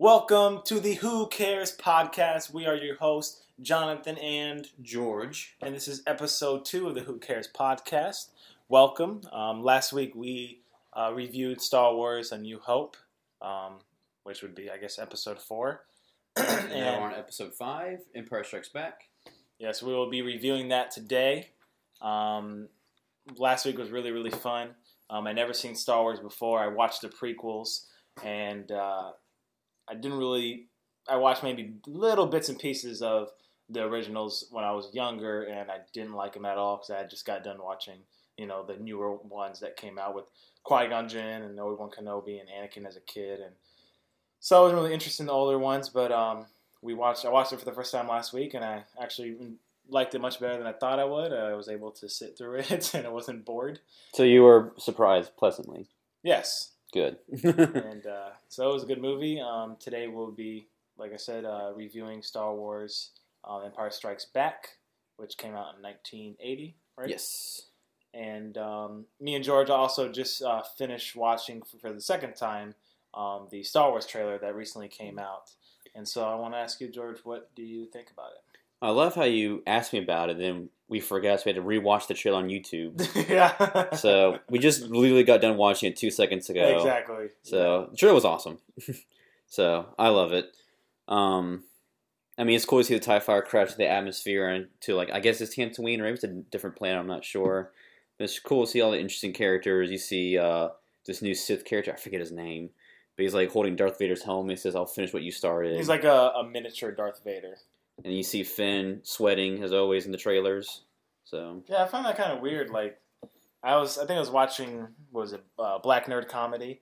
Welcome to the Who Cares podcast. We are your hosts, Jonathan and George. and this is episode two of the Who Cares podcast. Welcome. Um, last week we uh, reviewed Star Wars: A New Hope, um, which would be, I guess, episode four. And now we're on episode five, Empire Strikes Back. yes, we will be reviewing that today. Um, last week was really, really fun. Um, I never seen Star Wars before. I watched the prequels, and uh, I didn't really. I watched maybe little bits and pieces of the originals when I was younger, and I didn't like them at all because I had just got done watching, you know, the newer ones that came out with Qui Gon Jinn and Obi Wan Kenobi and Anakin as a kid, and so I wasn't really interested in the older ones. But um, we watched. I watched it for the first time last week, and I actually liked it much better than I thought I would. I was able to sit through it, and I wasn't bored. So you were surprised pleasantly. Yes, Good. and uh, so it was a good movie. Um, today we'll be, like I said, uh, reviewing Star Wars: uh, Empire Strikes Back, which came out in 1980, right? Yes. And um, me and George also just uh, finished watching for, for the second time um, the Star Wars trailer that recently came out. And so I want to ask you, George, what do you think about it? I love how you asked me about it, then we forgot, so we had to rewatch the trailer on YouTube. yeah. So we just literally got done watching it two seconds ago. exactly. So the trailer was awesome. so I love it. Um, I mean, it's cool to see the Tie Fighter crash the atmosphere and to like I guess it's Tatooine or maybe it's a different planet. I'm not sure. But it's cool to see all the interesting characters. You see uh, this new Sith character. I forget his name, but he's like holding Darth Vader's helmet. He says, "I'll finish what you started." He's like a, a miniature Darth Vader. And you see Finn sweating as always in the trailers. So Yeah, I found that kind of weird. Like, I was, I think I was watching, what was it, uh, Black Nerd Comedy.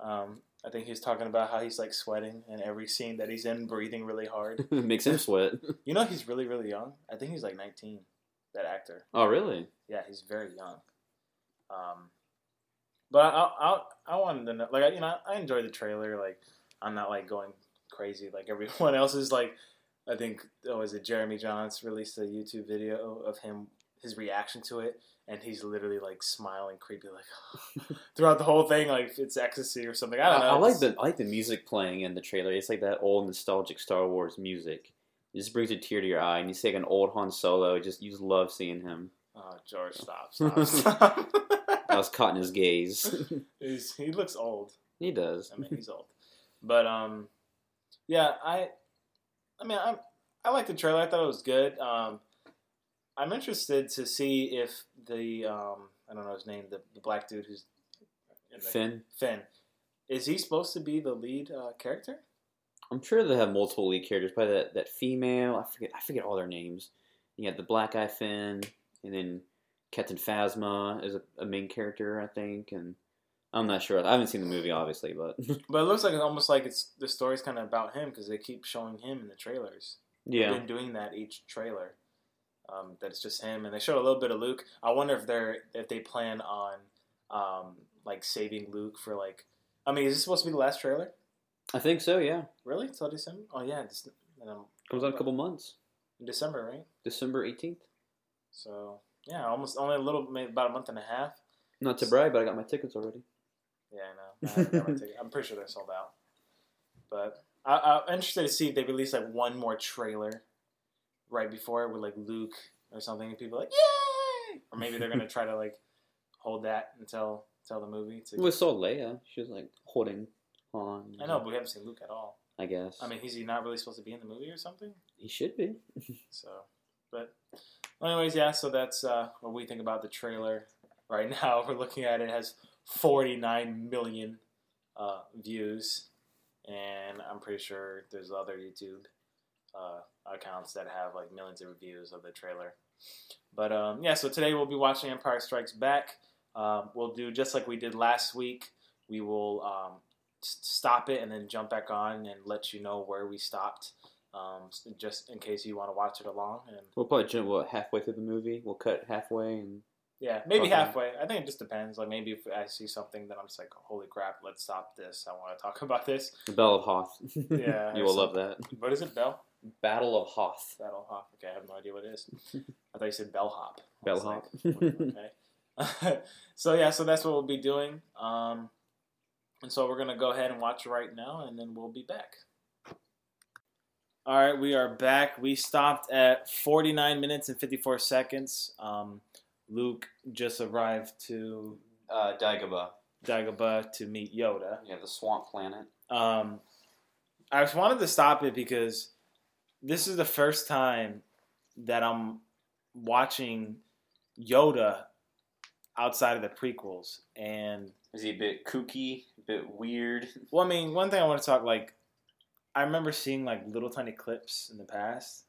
Um, I think he was talking about how he's like sweating in every scene that he's in, breathing really hard. makes him sweat. You know, he's really, really young. I think he's like 19. That actor. Oh, really? Yeah, he's very young. Um, but I, I, I, I wanted to know, like, I- you know, I enjoyed the trailer. Like, I'm not like going crazy like everyone else is. Like, I think, oh, is it Jeremy Jahns released a YouTube video of him, his reaction to it, and he's literally like smiling, creepy, like throughout the whole thing, like it's ecstasy or something. I don't know. I like the I like the music playing in the trailer. It's like that old nostalgic Star Wars music. It just brings a tear to your eye, and you see like an old Han Solo. Just you just love seeing him. Oh, George, stop, stop, stop. I was caught in his gaze. He's, he looks old. he does. I mean, he's old, but um, yeah, I, I mean, I, I like the trailer. I thought it was good. Um, I'm interested to see if the um, I don't know his name, the, the black dude who's Finn. Finn, is he supposed to be the lead uh, character? I'm sure they have multiple lead characters. Probably that, that female. I forget. I forget all their names. You got the black eye Finn, and then Captain Phasma is a, a main character, I think. And I'm not sure. I haven't seen the movie, obviously, but But it looks like it's almost like it's the story's kind of about him because they keep showing him in the trailers. They've yeah. been doing that each trailer. Um, that it's just him, and they showed a little bit of Luke. I wonder if they're if they plan on um, like saving Luke for like. I mean, is this supposed to be the last trailer? I think so. Yeah. Really? Till December? Oh yeah, this, um, Comes out a couple months. in December, right? December 18th. So yeah, almost only a little, maybe about a month and a half. Not to brag, but I got my tickets already. Yeah, I know. I haven't got my ticket. I'm pretty sure they're sold out. But I, I'm interested to see if they release like one more trailer right before it with like Luke or something, and people are like yay, or maybe they're gonna try to like hold that until until the movie. To, We saw Leia. She was like holding Han. I know, but we haven't seen Luke at all. I guess. I mean, is he not really supposed to be in the movie or something? he should be. So, but anyways, yeah. So that's uh, what we think about the trailer right now. We're looking at it, it has 49 million uh, views, and I'm pretty sure there's other YouTube uh, accounts that have like millions of views of the trailer. But um, yeah, so today we'll be watching Empire Strikes Back. Um, we'll do just like we did last week. We will um, stop it and then jump back on and let you know where we stopped, um, just in case you want to watch it along. And We'll probably jump what halfway through the movie. We'll cut halfway and yeah, maybe Okay. halfway. I think it just depends. Like maybe if I see something that I'm just like, holy crap, let's stop this. I want to talk about this. the Bell of Hoth. Yeah, you will love that. What is it, Bell? Battle of Hoth. Battle of Hoth. Okay, I have no idea what it is. I thought you said bellhop. Bellhop. like, okay. so yeah, so that's what we'll be doing. Um, and so we're gonna go ahead and watch right now, and then we'll be back. All right, we are back. We stopped at 49 minutes and 54 seconds. Um, Luke just arrived to Uh, Dagobah. Dagobah to meet Yoda. Yeah, the swamp planet. Um, I just wanted to stop it because this is the first time that I'm watching Yoda outside of the prequels. And, Is he a bit kooky, a bit weird? well, I mean, one thing I want to talk like, I remember seeing like little tiny clips in the past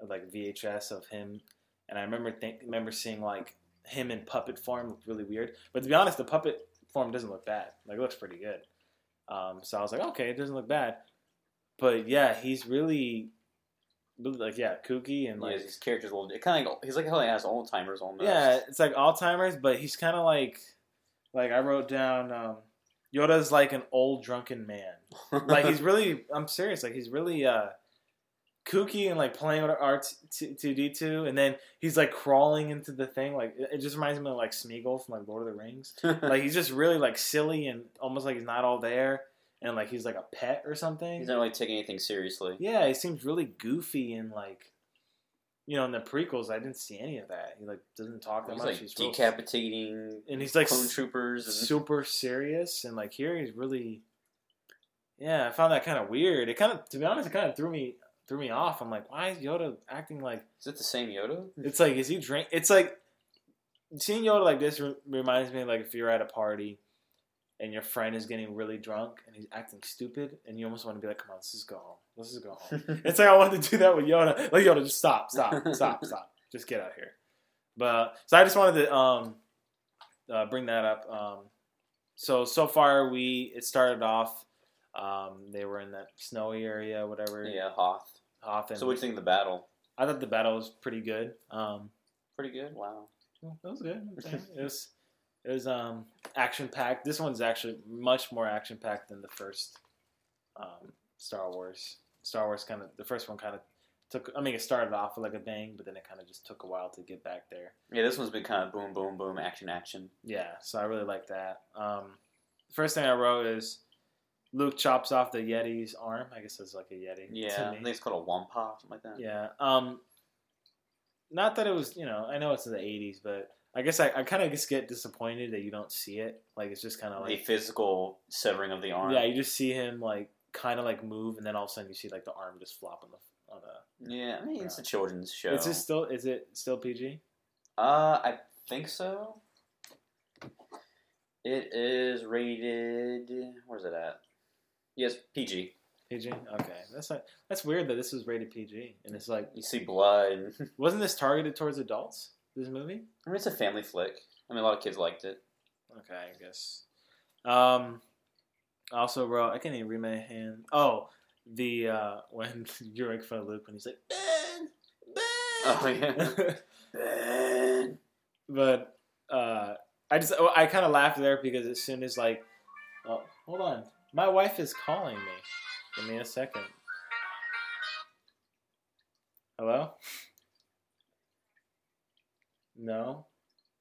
of like VHS of him, and I remember think remember seeing like him in puppet form looked really weird. But to be honest, the puppet form doesn't look bad. Like it looks pretty good. Um, so I was like, okay, it doesn't look bad. But yeah, he's really, really like yeah, kooky and Like, like his character's a little. Kind of. He's like how he has old timers almost. yeah, it's like Alzheimer's, but he's kind of like like I wrote down. Um, Yoda's like an old drunken man. like he's really i'm serious like he's really uh kooky and like playing with r2d2 and then he's like crawling into the thing like it just reminds me of like smeagol from like lord of the rings like he's just really like silly and almost like he's not all there and like he's like a pet or something He's not really taking anything seriously. yeah he seems really goofy and like you know in the prequels i didn't see any of that he like doesn't talk that He's much like he's real- decapitating and he's like clone troopers. And, super serious and like here he's really yeah i found that kind of weird it kind of to be honest it kind of threw me threw me off i'm like why is yoda acting like is it the same Yoda? it's like is he drink it's like seeing yoda like this re- reminds me like if you're at a party and your friend is getting really drunk and he's acting stupid and you almost want to be like come on let's just go home let's just go home it's like I wanted to do that with Yoda. Like Yoda, just stop, stop, stop, stop. Just get out here. But so I just wanted to um, uh, bring that up. Um, so so far we it started off. Um, they were in that snowy area, whatever. yeah, Hoth. Hoth and So what do you think of the battle? I thought the battle was pretty good. Um, Pretty good. Wow. that was good. It was it was um, action packed. This one's actually much more action packed than the first um, Star Wars. Star Wars kind of the first one kind of took. I mean, it started off with like a bang, but then it kind of just took a while to get back there. Yeah, this one's been kind of boom, boom, boom, action, action. Yeah, so I really like that. Um, the first thing I wrote is Luke chops off the Yeti's arm. I guess it's like a Yeti. Yeah, I think it's called a wampa, something like that. Yeah. Um, not that it was, you know, I know it's in the '80s, but I guess I, I kind of just get disappointed that you don't see it. Like it's just kind of like the physical severing of the arm. yeah, you just see him like kind of like move, and then all of a sudden you see like the arm just flop on the on the. Yeah, I mean it's a children's show. Is it still? Is it still PG? Uh, I think so. It is rated. Where's it at? Yes, PG. PG. Okay, that's like that's weird that this was rated PG, and it's like You see blood. wasn't this targeted towards adults? This movie? I mean, it's a family flick. I mean, a lot of kids liked it. Okay, I guess. Um, also wrote. I can't even read my hand. Oh, the uh when you're making fun of Luke when he's like Ben, Ben. Oh, yeah. Ben. but uh, I just I kind of laughed there because as soon as like, oh, hold on, my wife is calling me. Give me a second. Hello. No.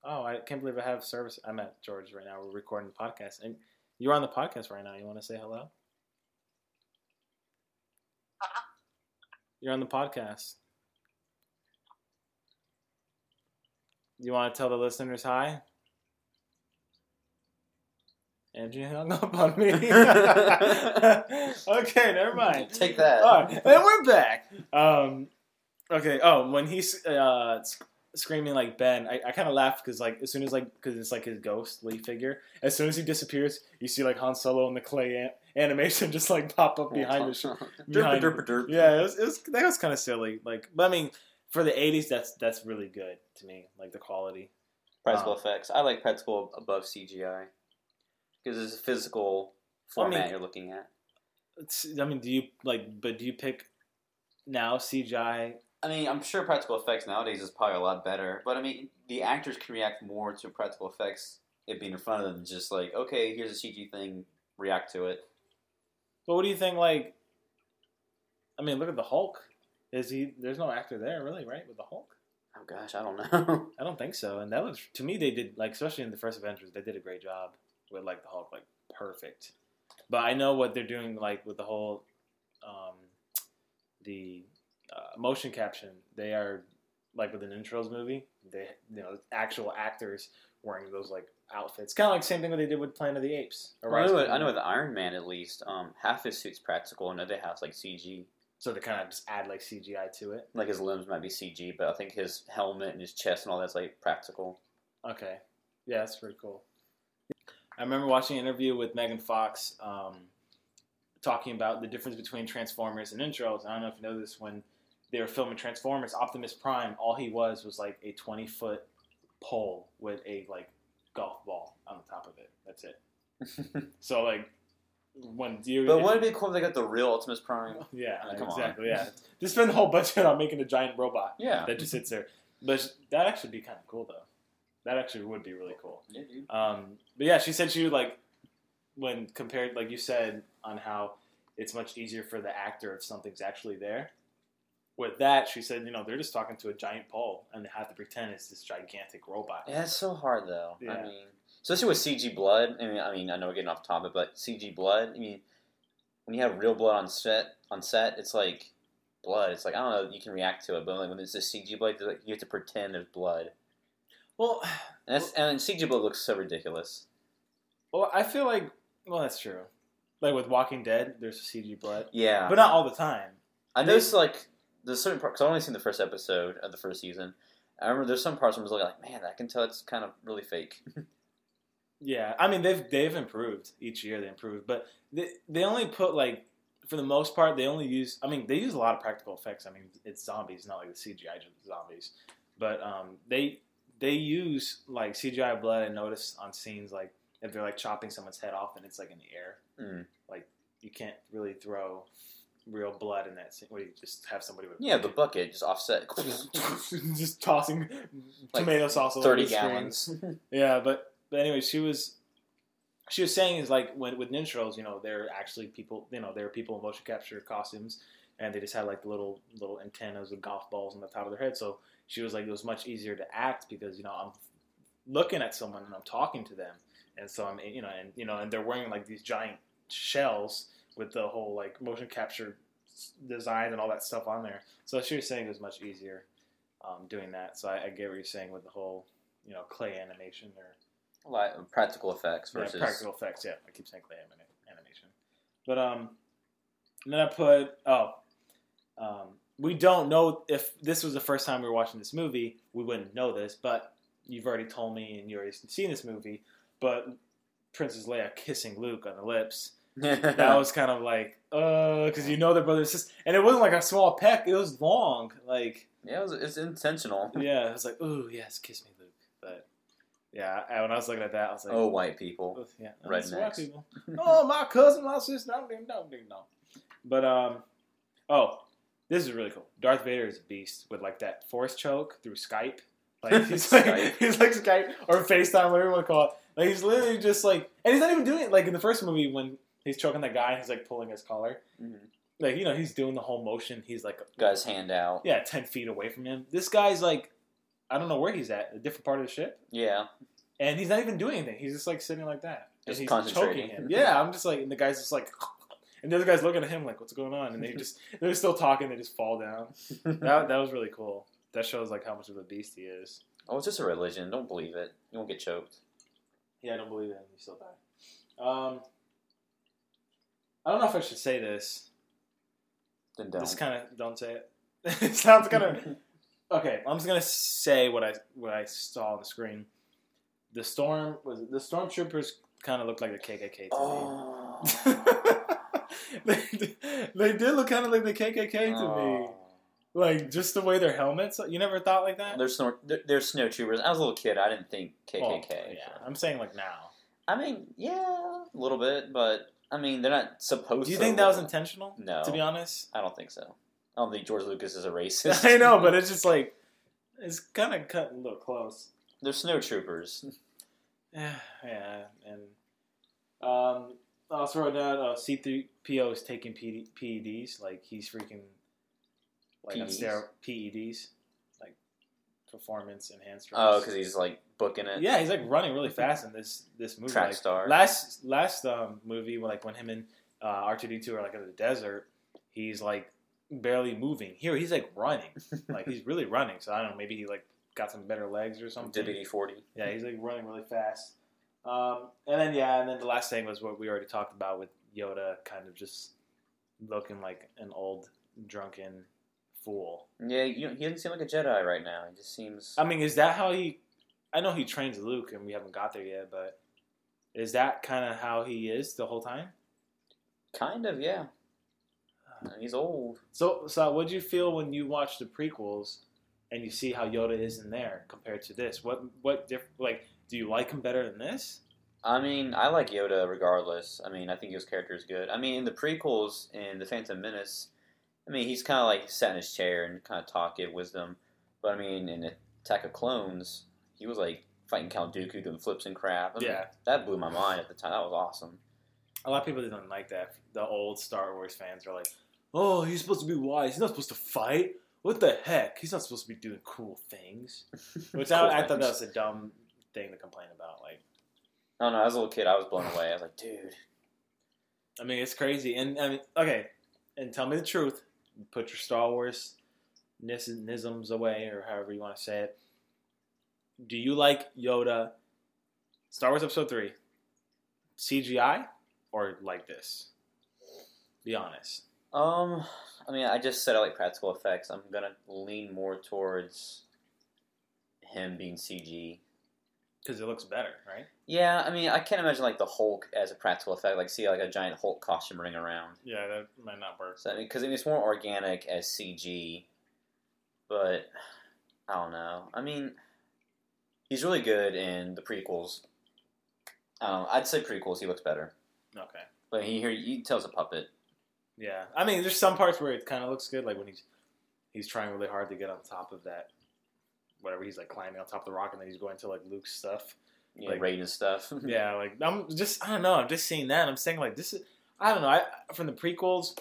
Oh, I can't believe I have service. I'm at George right now. We're recording the podcast, and you're on the podcast right now. You want to say hello? Uh-huh. You're on the podcast. You want to tell the listeners hi? Andrew hung up on me. okay, never mind. Take that. All right, and we're back. Um, okay. Oh, when he's uh, screaming like Ben, I, I kind of laughed because like as soon as like because it's like his ghostly figure. As soon as he disappears, you see like Han Solo and the clay an- animation just like pop up behind the. Sh- behind- derp, derp, derp. yeah, it was, it was that was kind of silly. Like, but I mean, for the '80s, that's that's really good to me. Like the quality. Practical Wow. effects. I like practical above CGI because it's a physical format mean- you're looking at. I mean, do you like? But do you pick now CGI? I mean, I'm sure practical effects nowadays is probably a lot better, but I mean, the actors can react more to practical effects it being in front of them than just like, okay, here's a CG thing, react to it. But what do you think? Like, I mean, look at the Hulk. Is he? There's no actor there, really, right? With the Hulk, Oh gosh, I don't know. I don't think so. And that was to me, they did like, especially in the first Avengers, they did a great job with like the Hulk, like perfect. But I know what they're doing, like with the whole, um, the uh, motion capture, they are like with an intros movie. They you know actual actors wearing those like outfits, kind of like same thing what they did with Planet of the Apes. or Well, I know, with, I know with Iron Man at least, um, half his suit's practical, and other half's like CG. So they kind of just add like CGI to it. Like his limbs might be CG, but I think his helmet and his chest and all that's like practical. Okay, yeah, that's pretty cool. I remember watching an interview with Megan Fox um, talking about the difference between Transformers and intros. I don't know if you know this when they were filming Transformers, Optimus Prime, all he was was like a twenty foot pole with a like golf ball on the top of it. That's it. So like when you But wouldn't it be cool if they got the real Optimus Prime? yeah, mean, come on. exactly. Yeah, they spend the whole budget on making a giant robot Yeah. that just sits there. But that actually be kind of cool though. That actually would be really cool. Yeah, dude. Um, but yeah, she said she would like when compared, like you said, on how it's much easier for the actor if something's actually there. With that, she said, you know, they're just talking to a giant pole, and they have to pretend it's this gigantic robot. Yeah, it's so hard though. I Yeah. mean, especially with CG blood. I mean, I mean, I know we're getting off topic, but CG blood. I mean, when you have real blood on set, on set, it's like blood. It's like I don't know, you can react to it, but like when it's a CG blood, you have to pretend there's blood, Well, and, that's, and CG blood looks so ridiculous. well, I feel like, well, that's true. Like with Walking Dead, there's CG blood, Yeah, but not all the time. I noticed like there's certain parts. I only seen the first episode of the first season. I remember there's some parts where I was looking like, man, I can tell it's kind of really fake. Yeah, I mean they've they've improved each year. They improve, but they they only put like for the most part they only use. I mean they use a lot of practical effects. I mean it's zombies, not like the CGI zombies, but um, they they use like CGI blood. I notice on scenes like if they're like chopping someone's head off and it's like in the air, Mm. like you can't really throw real blood in that scene where you just have somebody with Yeah, the bucket just offset just tossing Like tomato sauce all over thirty the gallons. Yeah, but but anyway, she was she was saying is like when with ninja you know, there are actually people, you know, there are people in motion capture costumes, and they just had like the little little antennas with golf balls on the top of their head. So she was like, it was much easier to act because you know I'm looking at someone and I'm talking to them, and so I'm you know and you know and they're wearing like these giant shells with the whole like motion capture design and all that stuff on there. So she was saying it was much easier um, doing that. So I, I get what you're saying with the whole you know clay animation or like practical effects yeah, versus practical effects. Yeah, I keep saying clay animation. But um, and then I put oh, um, we don't know if this was the first time we were watching this movie. We wouldn't know this, but you've already told me and you already seen this movie. But Princess Leia kissing Luke on the lips. That was kind of like, uh, because you know their brother and sister, and it wasn't like a small peck; it was long. Like, yeah, it was, it's intentional. yeah, it was like, ooh, yes, kiss me, Luke. But yeah, I, when I was looking at that, I was like, Oh, white people. Yeah, Rednecks. white people. oh, my cousin, my sister, ding, no, ding, no. But um, oh, this is really cool. Darth Vader is a beast with like that force choke through Skype. Like he's like Skype. he's like Skype or FaceTime, whatever you want to call it. Like he's literally just like, and he's not even doing it. Like in the first movie when he's choking that guy, he's like pulling his collar. Mhm. Like you know, he's doing the whole motion. He's like, guy's hand out. yeah, ten feet away from him. This guy's like, I don't know where he's at, a different part of the ship. Yeah. And he's not even doing anything. He's just like sitting like that. Just and he's choking him. Yeah, I'm just like, and the guy's just like, and the other guy's looking at him like, what's going on? And they just, they're still talking. They just fall down. That, that was really cool. That shows like how much of a beast he is. oh, it's just a religion. Don't believe it. You won't get choked. Yeah, I don't believe it. He still died. Um, I don't know if I should say this. Then don't. This kind of don't say it. it sounds kind of okay. I'm just gonna say what I what I saw on the screen. The storm was the stormtroopers kind of looked like the KKK to oh. me. they, did- they did look kind of like the KKK to me. Oh. Like just the way their helmets. You never thought like that? They're, snor- they're, they're snow troopers. I was a little kid. I didn't think KKK. Well, yeah, I'm saying like now. I mean, yeah, a little bit, but I mean, they're not supposed. To. Do you to think that was intentional? No. To be honest, I don't think so. I don't think George Lucas is a racist. I know, but it's just like it's kind of cutting a little close. they're snow troopers. Yeah, yeah, and um, I also wrote down uh, C3PO is taking PD, PEDs, like he's freaking like on PEDs? stero- PEDs, like performance enhanced. Oh, because he's like booking it. yeah, he's like running really fast in this this movie. Track like, star. Last last um, movie, when, like when him and uh, R two D two are like in the desert, he's like barely moving. Here he's like running, like he's really running. So I don't know, maybe he like got some better legs or something. WD forty. Yeah, he's like running really fast. Um, and then yeah, and then the last thing was what we already talked about with Yoda, kind of just looking like an old drunken fool. Yeah, you, he doesn't seem like a Jedi right now. He just seems. I mean, is that how he? I know he trains Luke, and we haven't got there yet, but is that kind of how he is the whole time? Kind of, yeah. He's old. So, so what do you feel when you watch the prequels and you see how Yoda is in there compared to this? What, what diff- like, do you like him better than this? I mean, I like Yoda regardless. I mean, I think his character is good. I mean, in the prequels, in The Phantom Menace, I mean, he's kind of like sat in his chair and kind of talk, give wisdom. But I mean, in Attack of Clones, he was like fighting Count Dooku, doing flips and crap. I mean, Yeah. that blew my mind at the time. That was awesome. A lot of people didn't like that. The old Star Wars fans are like, "Oh, he's supposed to be wise. He's not supposed to fight. What the heck? He's not supposed to be doing cool things." Which Cool I, I thought that was a dumb thing to complain about. Like, I don't know. As a little kid, I was blown away. I was like, dude. I mean, it's crazy. And I mean, okay, and tell me the truth. Put your Star Wars nis- nisms away, or however you want to say it. Do you like Yoda, Star Wars Episode Three, CGI, or like this? Be honest. Um, I mean, I just said I like practical effects. I'm gonna lean more towards him being CG. Because it looks better, right? Yeah, I mean, I can't imagine like the Hulk as a practical effect. Like, see like a giant Hulk costume ring around. Yeah, that might not work. So I mean, because it's more organic as CG, but I don't know. I mean, he's really good in the prequels. Um, I'd say prequels. He looks better, Okay. but he here he tells a puppet. Yeah, I mean, there's some parts where it kind of looks good, like when he's he's trying really hard to get on top of that, whatever he's like climbing on top of the rock, and then he's going to like Luke's stuff. You Like- Raiden stuff. yeah, like I'm just I don't know. I'm just seeing that. I'm saying like this is I don't know. I from the prequels,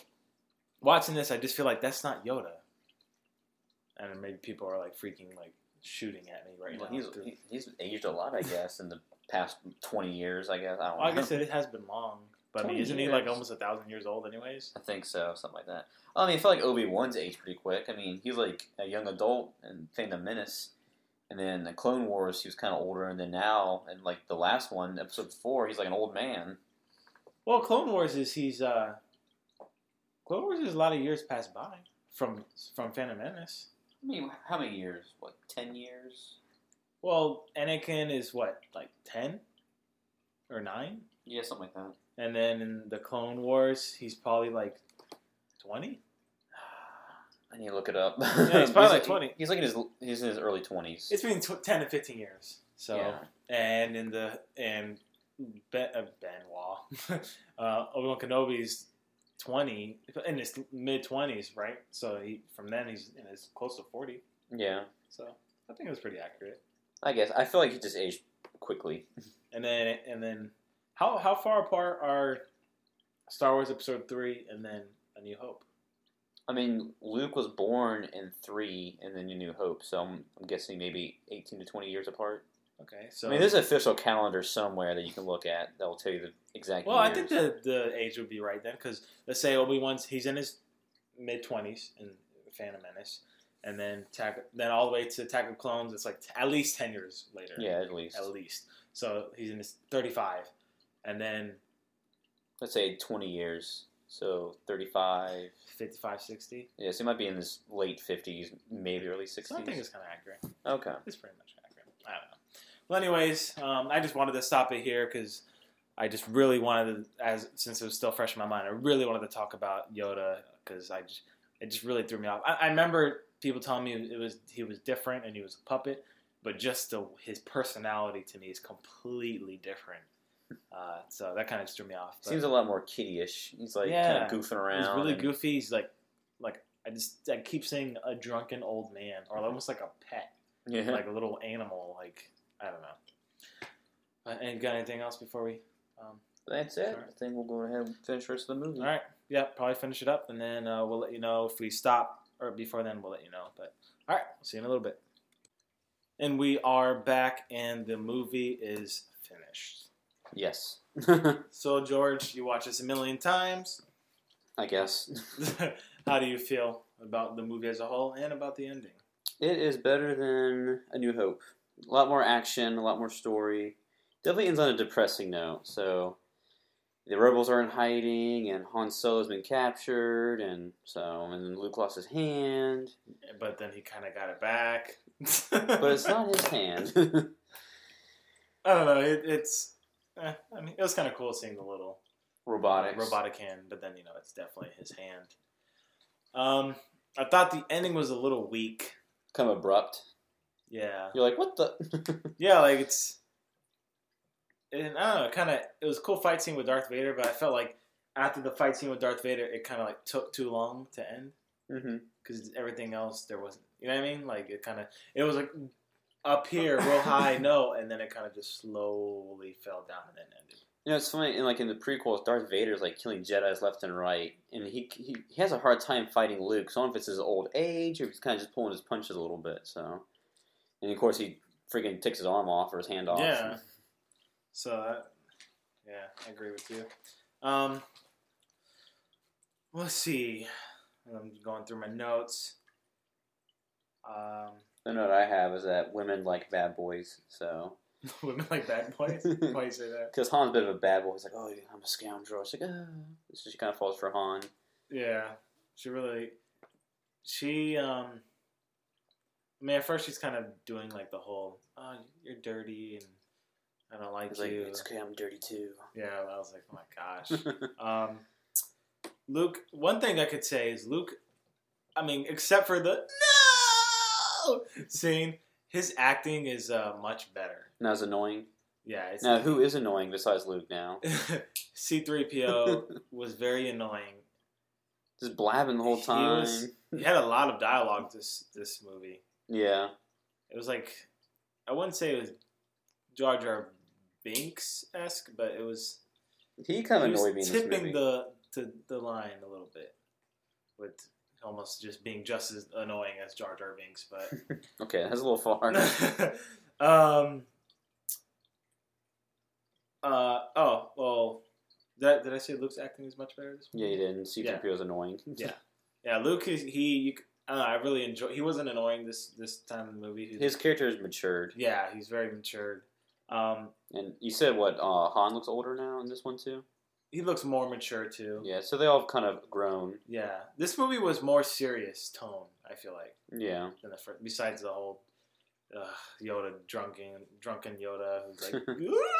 watching this, I just feel like that's not Yoda. And maybe people are like freaking like shooting at me right Well, now. he's he's aged a lot, I guess, in the past twenty years. I guess I don't Well, I know. guess it has been long, but I mean, isn't he like almost a thousand years old, anyways? I think so, something like that. I mean, I feel like Obi Wan's aged pretty quick. I mean, he's like a young adult in Phantom Menace, and then the Clone Wars, he was kind of older, and then now, and like the last one, Episode Four, he's like an old man. Well, Clone Wars is he's uh, Clone Wars is a lot of years passed by from from Phantom Menace. I mean, how many years? What, ten years? Well, Anakin is what like ten or nine, Yeah, something like that. And then in the Clone Wars, he's probably like twenty. I need to look it up. Yeah, he's probably like 20. He's like in his he's in his early twenties. It's between tw- ten and fifteen years. So, Yeah. and in the and Ben, uh, Benoit, uh, Obi Wan Kenobi's twenty in his mid twenties, right? So he from then he's in his close to forty. Yeah, So I think it was pretty accurate. I guess I feel like he just aged quickly. And then and then how how far apart are Star Wars Episode three and then A New Hope? I mean, Luke was born in three, and then A New Hope, so I'm, I'm guessing maybe eighteen to twenty years apart. Okay, so I mean, there's an official calendar somewhere that you can look at that will tell you the exact. well, I think the the age would be right then because let's say Obi Wan's he's in his mid twenties in Phantom Menace, and then Attack, then all the way to Attack of Clones, it's like t- at least ten years later. yeah, at least at least. So he's in his thirty five, and then let's say twenty years. So thirty-five. 55, 60. Yeah, so he might be in his late fifties, maybe early So sixties. I think it's kind of accurate. okay. It's pretty much accurate. I don't know. Well, anyways, um, I just wanted to stop it here because I just really wanted to, as since it was still fresh in my mind, I really wanted to talk about Yoda because I just it just really threw me off. I, I remember people telling me it was he was different and he was a puppet, but just the, his personality to me is completely different. Uh, so that kind of just threw me off. But Seems a lot more kiddie-ish. He's like Yeah. kind of goofing around. he's really and- goofy. He's like like I just I keep saying a drunken old man or almost like a pet. Yeah. like a little animal. Like I don't know. Uh, and got anything else before we? Um, That's it. Sorry. I think we'll go ahead and finish the rest of the movie. all right, yeah, probably finish it up, and then uh, we'll let you know if we stop or before then. We'll let you know. But all right, see you in a little bit. And we are back, and the movie is finished. Yes. So George, you watch this a million times. I guess How do you feel about the movie as a whole and about the ending? it is better than A New Hope. A lot more action, a lot more story. Definitely ends on a depressing note. So the rebels are in hiding, and Han Solo's been captured, and so and then Luke lost his hand, But then he kind of got it back. but it's not his hand. I don't know. It, it's. Eh, I mean, it was kind of cool seeing the little Robotics. robotic hand, but then you know it's definitely his hand. Um, I thought the ending was a little weak. Kind of abrupt. Yeah, You're like, what the? yeah, like it's. And I don't know, kind of. It was a cool fight scene with Darth Vader, but I felt like after the fight scene with Darth Vader, it kind of like took too long to end because everything else there wasn't. You know what I mean? Like it kind of. It was like up here, real high no, and then it kind of just slowly fell down and then ended. You know, it's funny. In like in the prequels, Darth Vader's like killing Jedi's left and right, and he, he he has a hard time fighting Luke. So I don't know if it's his old age or if he's kind of just pulling his punches a little bit. So, and of course he freaking takes his arm off or his hand off. Yeah. So that, yeah, I agree with you. Um, let's see. I'm going through my notes. Um, The note I have is that women like bad boys. So, women like bad boys. Why you say that? because Han's a bit of a bad boy, he's like, oh, I'm a scoundrel. She's like, ah. So she kind of falls for Han. Yeah, she really. She um. I mean, at first she's kind of doing like the whole, "Oh, you're dirty," and I don't like you. it's okay, I'm dirty too. Yeah, I was like, oh my gosh. Um, Luke. One thing I could say is Luke. I mean, except for the no scene, his acting is uh, much better. Not as annoying. Yeah, it's Now, who is annoying besides Luke now? C three PO was very annoying. Just blabbing the whole He time. was- He had a lot of dialogue this this movie. Yeah. It was like I wouldn't say it was Jar Jar Binks esque, but it was He kind of he annoyed me tipping the to the line a little bit with almost just being just as annoying as Jar Jar Binks, but Okay, that's a little far. um uh oh well that did I say Luke's acting is much better this yeah, he did. And C-3PO is annoying. Yeah. yeah Luke is he you, c- I, know, I really enjoy he wasn't annoying this this time in the movie He was- His character is matured. yeah he's very matured um And you said what? Uh, Han looks older now in this one too. He looks more mature too Yeah, so they all have kind of grown. yeah this movie was more serious tone I feel like Yeah, than the first. Besides the whole uh, Yoda drunken drunken Yoda who's like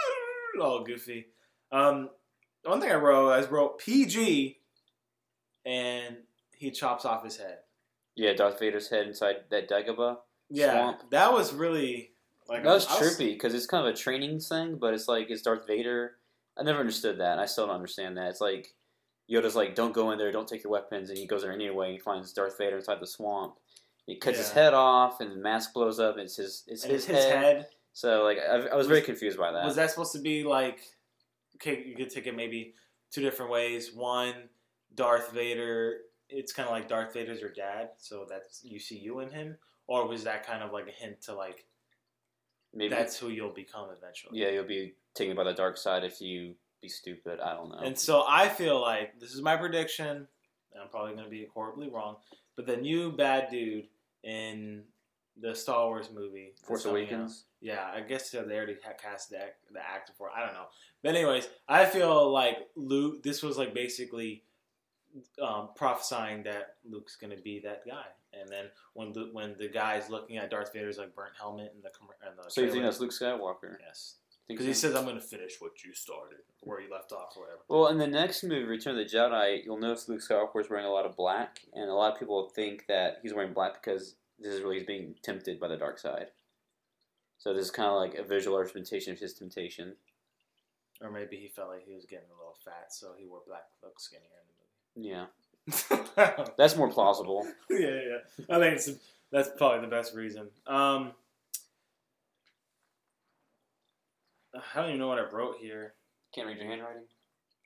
all goofy. Um, one thing I wrote, I wrote PG, and he chops off his head. yeah. Darth Vader's head inside that Dagobah. Yeah, Swamp. that was really like That was I trippy because it's kind of a training thing, but it's like it's Darth Vader. I never understood that. and I still don't understand that. It's like Yoda's like, "Don't go in there. Don't take your weapons," and he goes there anyway. And he finds Darth Vader inside the swamp. He cuts his head off, and the mask blows up. And it's his, it's And his, his, head. head. So like, I, I was very confused by that. Was that supposed to be like? Okay, you could take it maybe two different ways. One, Darth Vader. It's kind of like Darth Vader's your dad, so that's you see you in him, or was that kind of like a hint to like Maybe that's who you'll become eventually? yeah, you'll be taken by the dark side if you be stupid. I don't know. And so I feel like this is my prediction. and I'm probably going to be horribly wrong, but the new bad dude in the Star Wars movie, Force coming out- Awakens. Yeah, I guess they already cast the, the actor for. it. I don't know, but anyways, I feel like Luke. This was like basically um, prophesying that Luke's going to be that guy. And then when Luke, when the guy's looking at Darth Vader's like burnt helmet and the com- and the So you think that's Luke Skywalker? yes, Think because he says I'm going to finish what you started, where you left off, or whatever. Well, in the next movie, Return of the Jedi, you'll notice Luke Skywalker is wearing a lot of black, and a lot of people think that he's wearing black because this is really he's being tempted by the dark side. So this is kind of like a visual representation of his temptation. Or maybe he felt like he was getting a little fat, so he wore black to look skinnier Yeah, in the movie. that's more plausible. yeah, yeah. I think it's, that's probably the best reason. Um, I don't even know what I wrote here. Can't read your handwriting.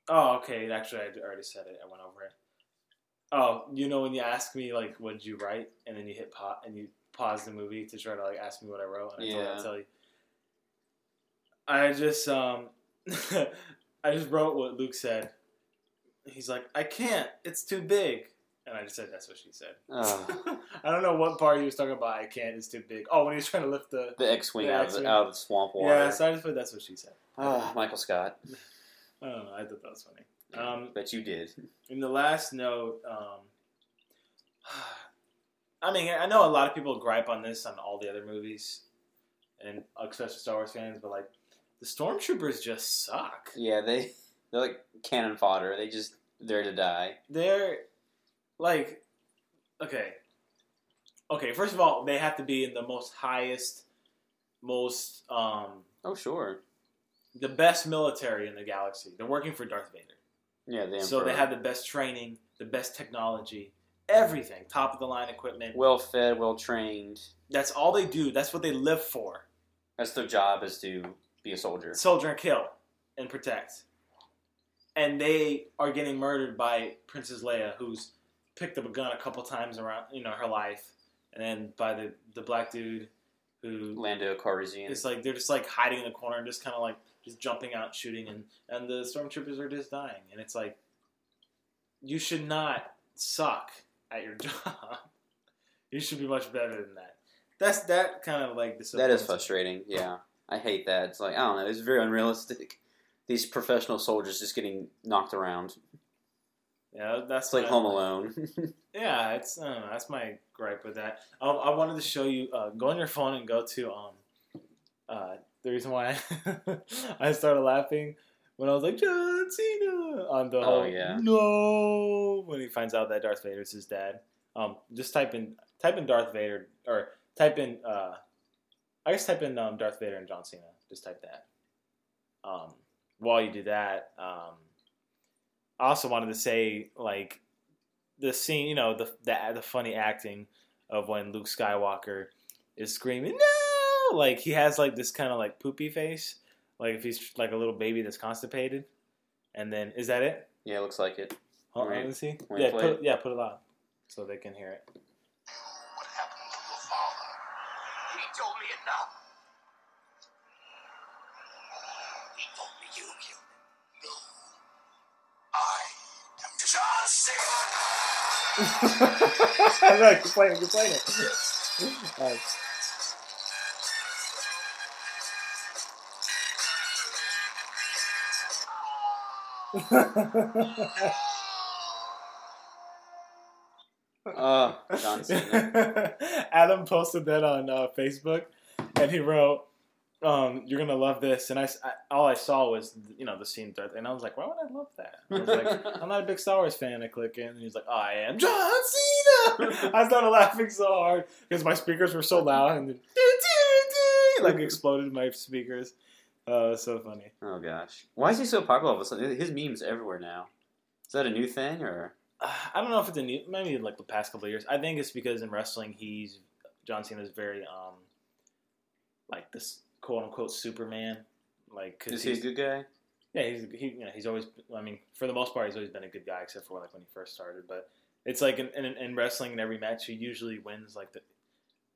Oh, okay. Actually, I already said it. I went over it. Oh, you know when you ask me like, "What did you write?" and then you hit pause and you pause the movie to try to like ask me what I wrote, and I told. I'll tell you. I just um, I just wrote what Luke said. he's like, I can't. It's too big. And I just said that's what she said. Ugh. I don't know what part he was talking about. I can't. It's too big. Oh, when he was trying to lift the. the X-wing The out, Of X-wing. the, out of the swamp water. Yeah, so I just put that's what she said. Ah, Michael Scott. I don't know. I thought that was funny. Um, Bet you did. in the last note, um, I mean, I know a lot of people gripe on this on all the other movies, and especially Star Wars fans, but like the stormtroopers just suck. Yeah, they they're like cannon fodder. They just there to die. They're like, okay, okay. First of all, they have to be in the most highest, most um, Oh sure. the best military in the galaxy. They're working for Darth Vader. Yeah, the So they have the best training, the best technology, everything, top of the line equipment. well fed, well trained. That's all they do. That's what they live for. That's their job is to be a soldier. Soldier and kill and protect. And they are getting murdered by Princess Leia, who's picked up a gun a couple times around, you know, her life, and then by the the black dude who Lando Calrissian. It's like they're just like hiding in the corner and just kind of like just jumping out shooting and and the stormtroopers are just dying and it's like you should not suck at your job you should be much better than that that's that kind of like that is frustrating. Yeah, I hate that. It's like I don't know. It's very unrealistic. These professional soldiers just getting knocked around. Yeah that's It's like Home Alone. yeah it's I know, that's my gripe with that I, I wanted to show you uh, go on your phone and go to um uh the reason why I started laughing when I was like John Cena on the Oh, whole yeah. no when he finds out that Darth Vader is his dad. Um, just type in type in Darth Vader or type in uh, I guess type in um, Darth Vader and John Cena. Just type that. Um, while you do that, um, I also wanted to say like the scene, you know, the the the funny acting of when Luke Skywalker is screaming no, like he has like this kind of like poopy face, like if he's like a little baby that's constipated. And then is that it? yeah, it looks like it. Hold on, let me see. Yeah, put, yeah, put it on so they can hear it. no, keep playing keep playing it. Alright. Oh, John Cena. Adam posted that on uh, Facebook, and he wrote, um, "You're gonna love this." And I, I- all I saw was, you know, the scene thread, and I was like, "Why would I love that?" I was like, "I'm not a big Star Wars fan." I click in, and he's like, "Oh, "I am John Cena." I started laughing so hard because my speakers were so loud, and then like exploded my speakers. Oh, it so funny. Oh gosh, why is he so popular? All of a sudden? His memes everywhere now. Is that a new thing or? Uh, I don't know if it's a new, maybe like the past couple of years. I think it's because in wrestling, he's John Cena's very um, like this quote unquote Superman. Like, Is he a good guy? yeah, he's he, you know, he's always. I mean, for the most part, he's always been a good guy, except for like when he first started. But it's like in, in, in wrestling, in every match, he usually wins like the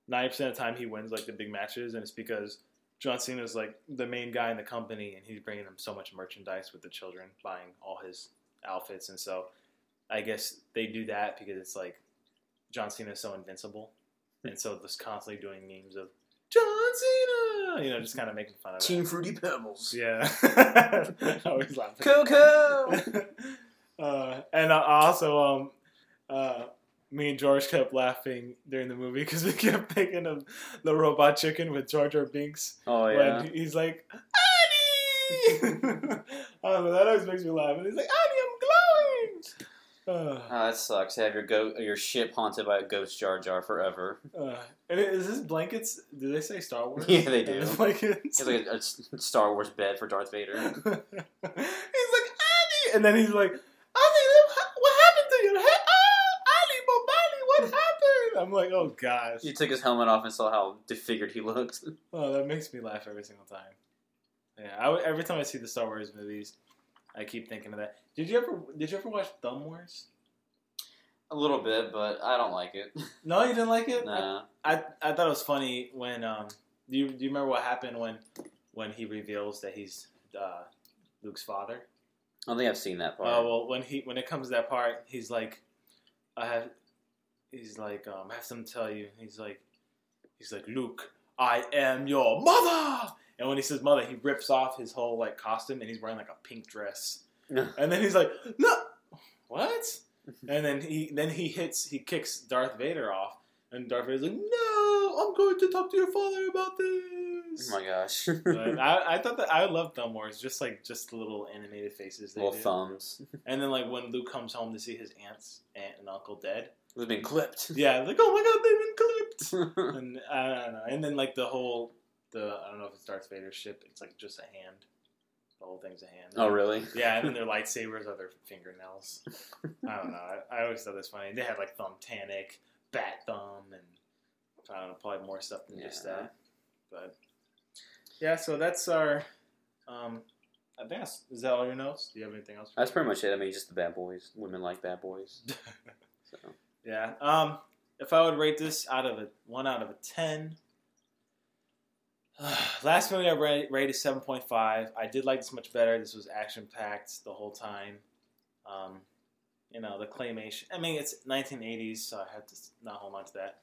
ninety percent of the time he wins like the big matches, and it's because John Cena's like the main guy in the company, and he's bringing them so much merchandise with the children buying all his outfits, and so I guess they do that because it's like John Cena is so invincible, and so just constantly doing memes of John Cena, you know, just kind of making fun of it. Team Fruity Pebbles. Yeah, I always laugh. Coco. uh, and I also, um, uh, me and George kept laughing during the movie because we kept thinking of the robot chicken with Jar Jar Binks Oh yeah. when he's like, Annie! I don't know, that always makes me laugh. And he's like, Annie! Uh, Oh, that sucks. To have your go your ship haunted by a ghost Jar Jar forever. uh, and is this blankets? Do they say Star Wars? Yeah, they do. Blankets. It's like a Star Wars bed for Darth Vader. he's like Annie, and then he's like, Annie, what happened to your head? Oh, Annie, Bobani, what happened? I'm like, oh gosh. He took his helmet off and saw how disfigured he looked. Oh, that makes me laugh every single time. Yeah, I every time I see the Star Wars movies, I keep thinking of that. Did you ever Did you ever watch Thumb Wars? A little bit, but I don't like it. No, you didn't like it. Nah. I, I I thought it was funny when um. Do you Do you remember what happened when when he reveals that he's uh, Luke's father? I don't think I've seen that part. Oh well, when he when it comes to that part, he's like, I have, he's like, um, I have something to tell you. He's like, he's like, Luke, I am your mother. And when he says mother, he rips off his whole like costume, and he's wearing like a pink dress. And then he's like, no, what? and then he then he hits he kicks Darth Vader off, and Darth Vader's like, no, I'm going to talk to your father about this. oh my gosh. But I, I thought that I love Thumb Wars, just like just the little animated faces they Little do. thumbs. And then like when Luke comes home to see his aunts, aunt and uncle dead. It's been clipped. Yeah, like oh my god, they've been clipped. and I don't know. And then like the whole the I don't know if it's Darth Vader's ship. It's like just a hand. The whole thing's a hand. oh really? Yeah, and then their lightsabers are their fingernails. I don't know. I, I always thought this funny. They had like Thumbtanic, Bat Thumb, and I don't know, probably more stuff than just that. But yeah, so that's our. Um, I think that's, is that all your notes? Do you have anything else? That's pretty much it. I mean, just the bad boys. Women like bad boys. So Yeah. Um, if I would rate this out of a one out of a ten, last movie I ra- rated seven point five. I did like this much better. This was action packed the whole time. Um, you know the claymation. I mean, it's 1980s, so I have to not hold on to that.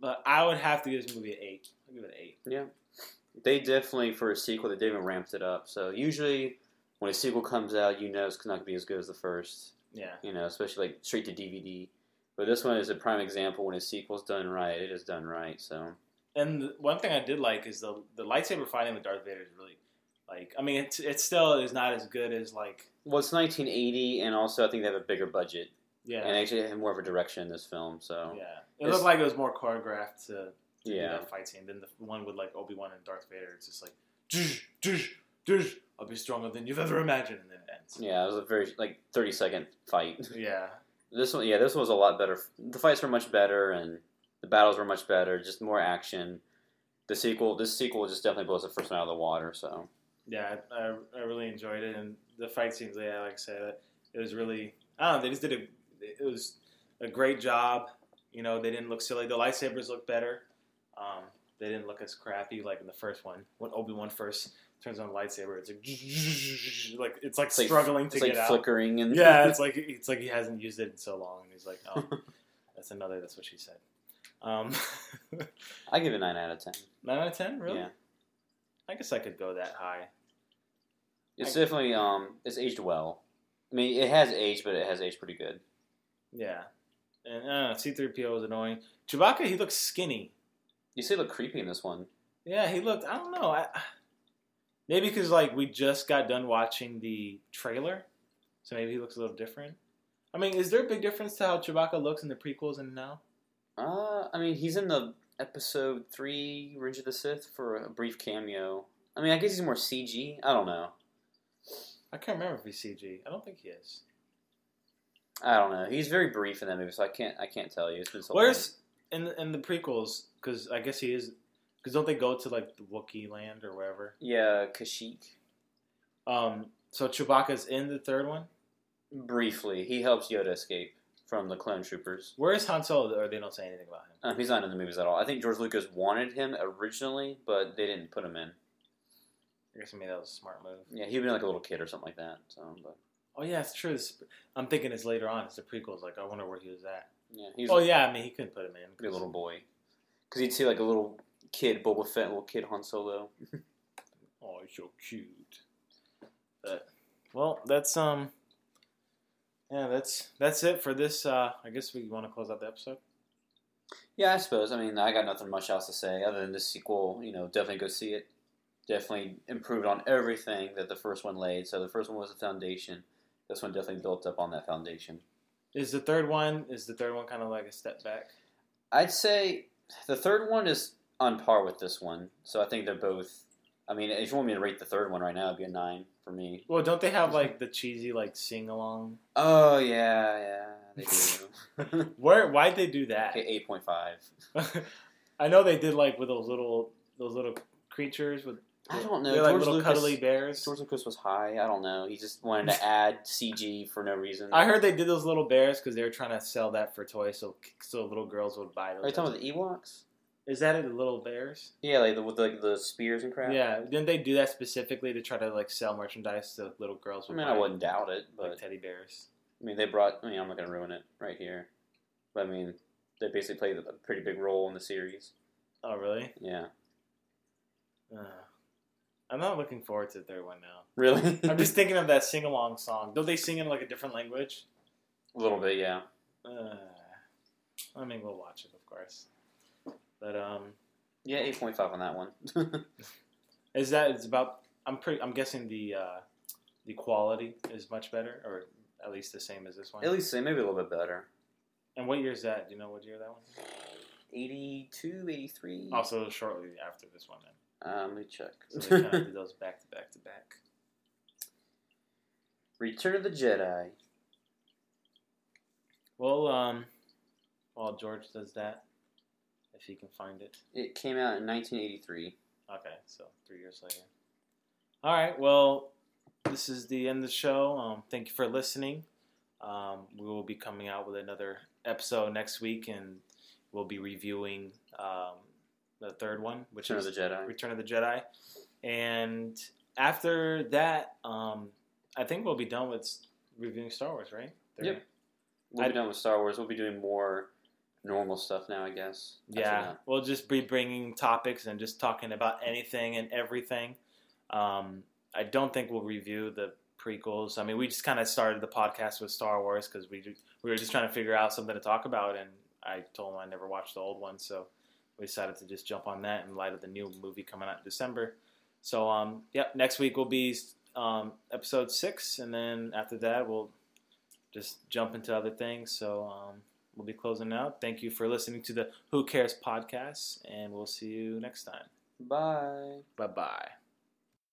But I would have to give this movie an eight. I'll give it an eight. yeah, they definitely for a sequel they didn't even ramped it up. So usually when a sequel comes out, you know it's not gonna be as good as the first. Yeah. You know, especially like straight to DVD. But this one is a prime example when a sequel's done right. It is done right. So And one thing I did like is the the lightsaber fighting with Darth Vader is really like. I mean, it it still is not as good as like. well, it's 1980, and also I think they have a bigger budget Yeah. and actually have more of a direction in this film. So Yeah, it It's- looked like it was more choreographed to, to do yeah, that fight scene than the one with like Obi Wan and Darth Vader. It's just like, "Dzz, dzz, dzz, I'll be stronger than you've ever imagined, and then ends. yeah, it was a very like 30 second fight. Yeah, This one, yeah, this one was a lot better. The fights were much better, and the battles were much better. Just more action. The sequel, this sequel, just definitely blows the first one out of the water. So yeah, I, I, I really enjoyed it, and the fight scenes. Yeah, like I said, it was really. I don't know. They just did a. It was a great job. You know, they didn't look silly. The lightsabers looked better. Um, they didn't look as crappy like in the first one when Obi Wan first turns on the lightsaber. It's like like it's like it's like struggling it's to like get out. flickering and yeah, it's like it's like he hasn't used it in so long. And he's like, oh, that's another. That's what she said. Um, I give it nine out of ten. nine out of ten, really? Yeah, I guess I could go that high. it's I- definitely um, it's aged well. I mean, it has aged, but it has aged pretty good. Yeah, and uh, C three PO was annoying. Chewbacca, he looks skinny. You say look creepy in this one. Yeah, he looked. I don't know. I, maybe because like we just got done watching the trailer, so maybe he looks a little different. I mean, is there a big difference to how Chewbacca looks in the prequels and now? Uh, I mean, he's in the episode three Revenge of the Sith for a brief cameo. I mean, I guess he's more CG. I don't know. I can't remember if he's CG. I don't think he is. I don't know. He's very brief in that movie, so I can't. I can't tell you. It's been so long. Where's in the, in the prequels? Because I guess he is. Because don't they go to like the Wookiee land or wherever? Yeah, Kashyyyk. Um. So Chewbacca's in the third one. Briefly, he helps Yoda escape from the clone troopers. Where is Han Solo? Or they don't say anything about him. Um, he's not in the movies at all. I think George Lucas wanted him originally, but they didn't put him in. I guess maybe that was a smart move. Yeah, he'd been like a little kid or something like that. So, but Oh yeah, it's true. It's, I'm thinking it's later on. It's the prequels. Like I wonder where he was at. yeah, he's oh yeah, I mean he couldn't put him in. be a little boy. Because he'd see like a little kid Boba Fett, little kid Han Solo. Oh, he's so cute. But well, that's um. Yeah, that's that's it for this. Uh, I guess we want to close out the episode. Yeah, I suppose. I mean, I got nothing much else to say other than the sequel. You know, definitely go see it. Definitely improved on everything that the first one laid. So the first one was the foundation. This one definitely built up on that foundation. Is the third one? Is the third one kind of like a step back? I'd say the third one is on par with this one. So I think they're both. I mean, if you want me to rate the third one right now, it'd be a nine for me. Well, don't they have like the cheesy like sing along? Oh yeah, yeah, they do. Where? Why'd they do that? okay, eight point five. I know they did like with those little those little creatures with. I don't know. They're like George little Lucas- cuddly bears. George Lucas was high. I don't know. He just wanted to add CG for no reason. I heard they did those little bears because they were trying to sell that for toys, so so little girls would buy those. Are you talking about the Ewoks? Is that it, the Little Bears? Yeah, like the, with like the spears and crap. Yeah. Didn't they do that specifically to try to like sell merchandise to little girls? I mean, I wouldn't doubt it, but like teddy bears. I mean, they brought. I mean, I'm not gonna ruin it right here, but I mean, they basically played a pretty big role in the series. Oh, really? Yeah, Uh, I'm not looking forward to the third one now. really. I'm just thinking of that sing along song. Don't they sing in like a different language? a little bit, yeah. Uh, I mean, we'll watch it, of course. But um, Yeah, eight point five on that one. is that it's about? I'm pretty. I'm guessing the uh, the quality is much better, or at least the same as this one. At least same, maybe a little bit better. And what year is that? Do you know what year that one? is? 82, 83. Also, shortly after this one. Then. Um, let me check. So they kind of did those back to back to back. Return of the Jedi. Well, um, while George does that, if he can find it. It came out in 1983. Okay, so three years later. All right, well, this is the end of the show. Um, thank you for listening. Um, we will be coming out with another episode next week, and we'll be reviewing um, the third one, which Return of is the Jedi. Return of the Jedi. And after that, um, I think we'll be done with reviewing Star Wars, right? Yep. We'll I- be done with Star Wars. We'll be doing more normal stuff now, I guess. Yeah, we'll just be bringing topics and just talking about anything and everything. Um, I don't think we'll review the prequels. I mean, we just kind of started the podcast with Star Wars because we we were just trying to figure out something to talk about, and I told him I never watched the old one, so we decided to just jump on that in light of the new movie coming out in December. So, um, yep, next week will be um, episode six, and then after that we'll just jump into other things. So. Um, we'll be closing out. Thank you for listening to the Who Cares podcast, and we'll see you next time. Bye. Bye bye.